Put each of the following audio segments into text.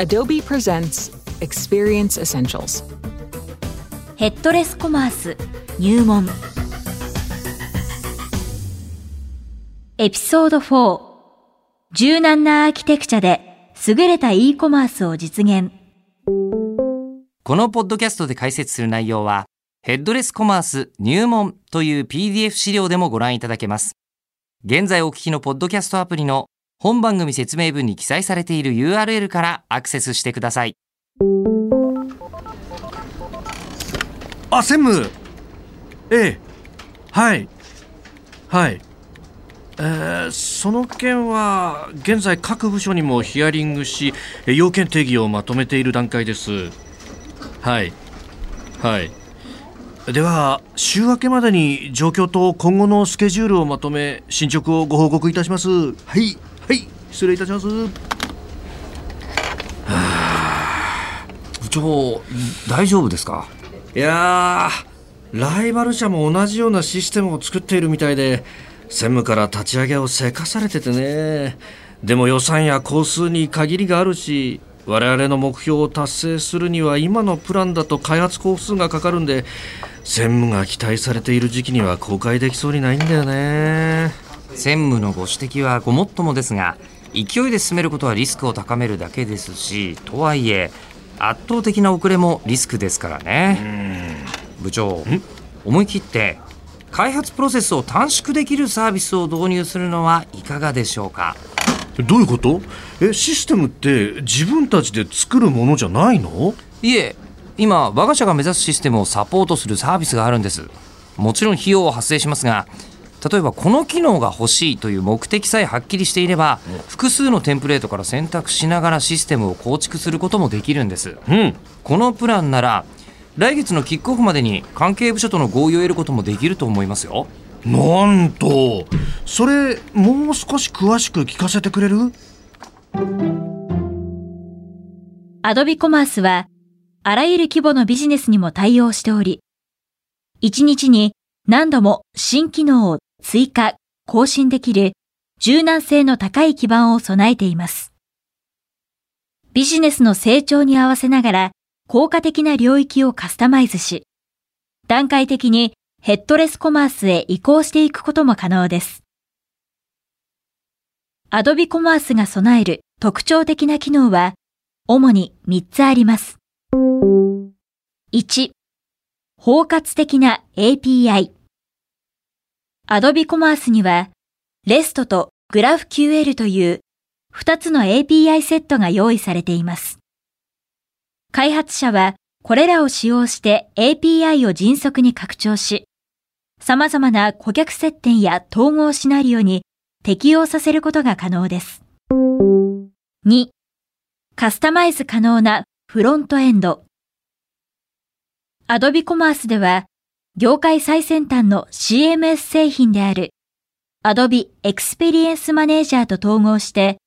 Adobe presents Experience Essentials. ヘッドレスコマース入門エピソード4柔軟なアーキテクチャで優れた e コマースを実現このポッドキャストで解説する内容は、ヘッドレスコマース入門という PDF 資料でもご覧いただけます。現在お聞きのポッドキャストアプリの本番組説明文に記載されている URL からアクセスしてください。あ、専務ええ。はい。はい。えーその件は現在各部署にもヒアリングしえ要件定義をまとめている段階ですはいはいでは週明けまでに状況と今後のスケジュールをまとめ進捗をご報告いたしますはいはい失礼いたします。部長大丈夫ですか？いやーライバル社も同じようなシステムを作っているみたいで専務から立ち上げをせかされててね。でも予算や工数に限りがあるし我々の目標を達成するには今のプランだと開発工数がかかるんで専務が期待されている時期には公開できそうにないんだよね。専務のご指摘はごもっともですが、勢いで進めることはリスクを高めるだけですし、とはいえ、圧倒的な遅れもリスクですからね。部長、思い切って、開発プロセスを短縮できるサービスを導入するのはいかがでしょうか？どういうこと？えシステムって自分たちで作るものじゃないの？いえ今我が社が目指すシステムをサポートするサービスがあるんです。もちろん費用は発生しますが例えばこの機能が欲しいという目的さえはっきりしていれば複数のテンプレートから選択しながらシステムを構築することもできるんです。うん。このプランなら来月のキックオフまでに関係部署との合意を得ることもできると思いますよ。なんとそれもう少し詳しく聞かせてくれる？Adobe コマースはあらゆる規模のビジネスにも対応しており1日に何度も新機能を追加、更新できる柔軟性の高い基盤を備えています。ビジネスの成長に合わせながら効果的な領域をカスタマイズし、段階的にヘッドレスコマースへ移行していくことも可能です。Adobe コマースが備える特徴的な機能は主に3つあります。1、包括的な API。Adobe コマースには REST と GraphQL という2つの API セットが用意されています。開発者はこれらを使用して API を迅速に拡張し、様々な顧客接点や統合シナリオに適用させることが可能です。2、カスタマイズ可能なフロントエンド。Adobe コマースでは、業界最先端の CMS 製品である Adobe Experience Manager と統合して、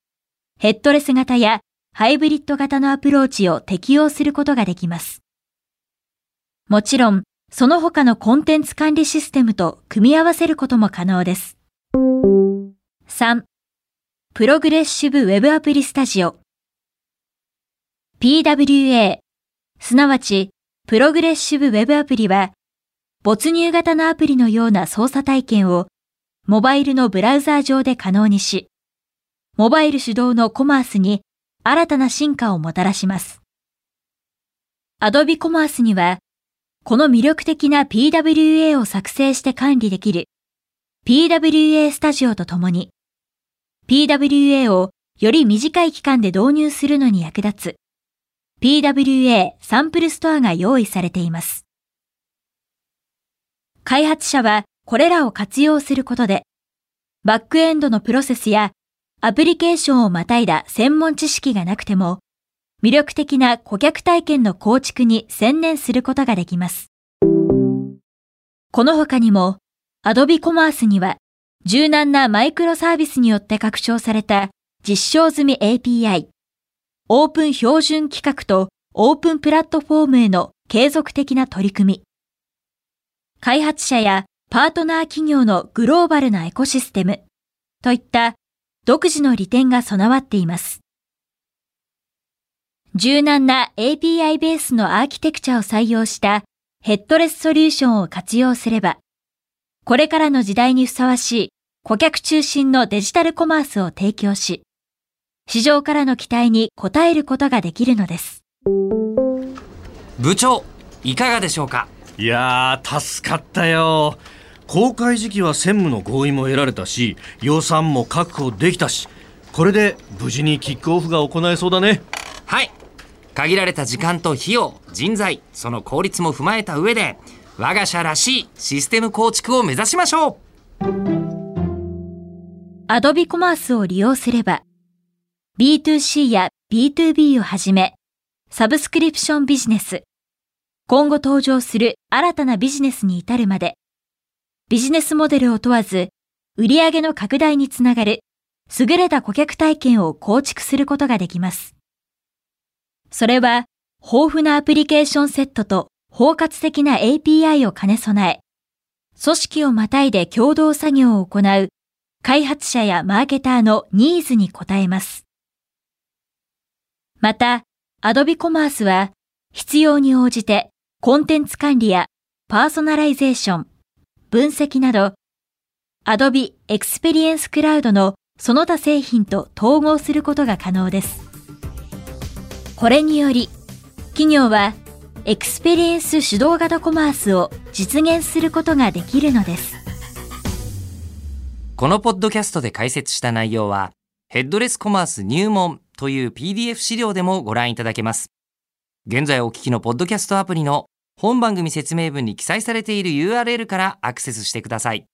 ヘッドレス型やハイブリッド型のアプローチを適用することができます。もちろん、その他のコンテンツ管理システムと組み合わせることも可能です。3. プログレッシブウェブアプリスタジオ PWA すなわちプログレッシブウェブアプリは没入型のアプリのような操作体験をモバイルのブラウザー上で可能にし、モバイル主導のコマースに新たな進化をもたらします。Adobe コマースには、この魅力的な PWA を作成して管理できる PWA スタジオとともに、PWA をより短い期間で導入するのに役立つ PWA サンプルストアが用意されています。開発者はこれらを活用することで、バックエンドのプロセスやアプリケーションをまたいだ専門知識がなくても、魅力的な顧客体験の構築に専念することができます。この他にも、Adobe コマースには、柔軟なマイクロサービスによって拡張された実証済み API、オープン標準規格とオープンプラットフォームへの継続的な取り組み、開発者やパートナー企業のグローバルなエコシステムといった独自の利点が備わっています。柔軟な API ベースのアーキテクチャを採用したヘッドレスソリューションを活用すれば、これからの時代にふさわしい顧客中心のデジタルコマースを提供し、市場からの期待に応えることができるのです。部長、いかがでしょうか？いやー、助かったよ。公開時期は専務の合意も得られたし、予算も確保できたし、これで無事にキックオフが行えそうだね。はい。限られた時間と費用、人材、その効率も踏まえた上で、我が社らしいシステム構築を目指しましょう Adobe コマースを利用すれば、B2C や B2B をはじめ、サブスクリプションビジネス、今後登場する新たなビジネスに至るまで、ビジネスモデルを問わず、売上の拡大につながる優れた顧客体験を構築することができます。それは、豊富なアプリケーションセットと包括的な API を兼ね備え、組織をまたいで共同作業を行う開発者やマーケターのニーズに応えます。また、Adobe Commerce は必要に応じてコンテンツ管理やパーソナライゼーション、分析など Adobe Experience Cloud のその他製品と統合することが可能です。これにより、企業はエクスペリエンス主導型コマースを実現することができるのです。このポッドキャストで解説した内容は、ヘッドレスコマース入門という PDF 資料でもご覧いただけます。現在お聞きのポッドキャストアプリの本番組説明文に記載されている URL からアクセスしてください。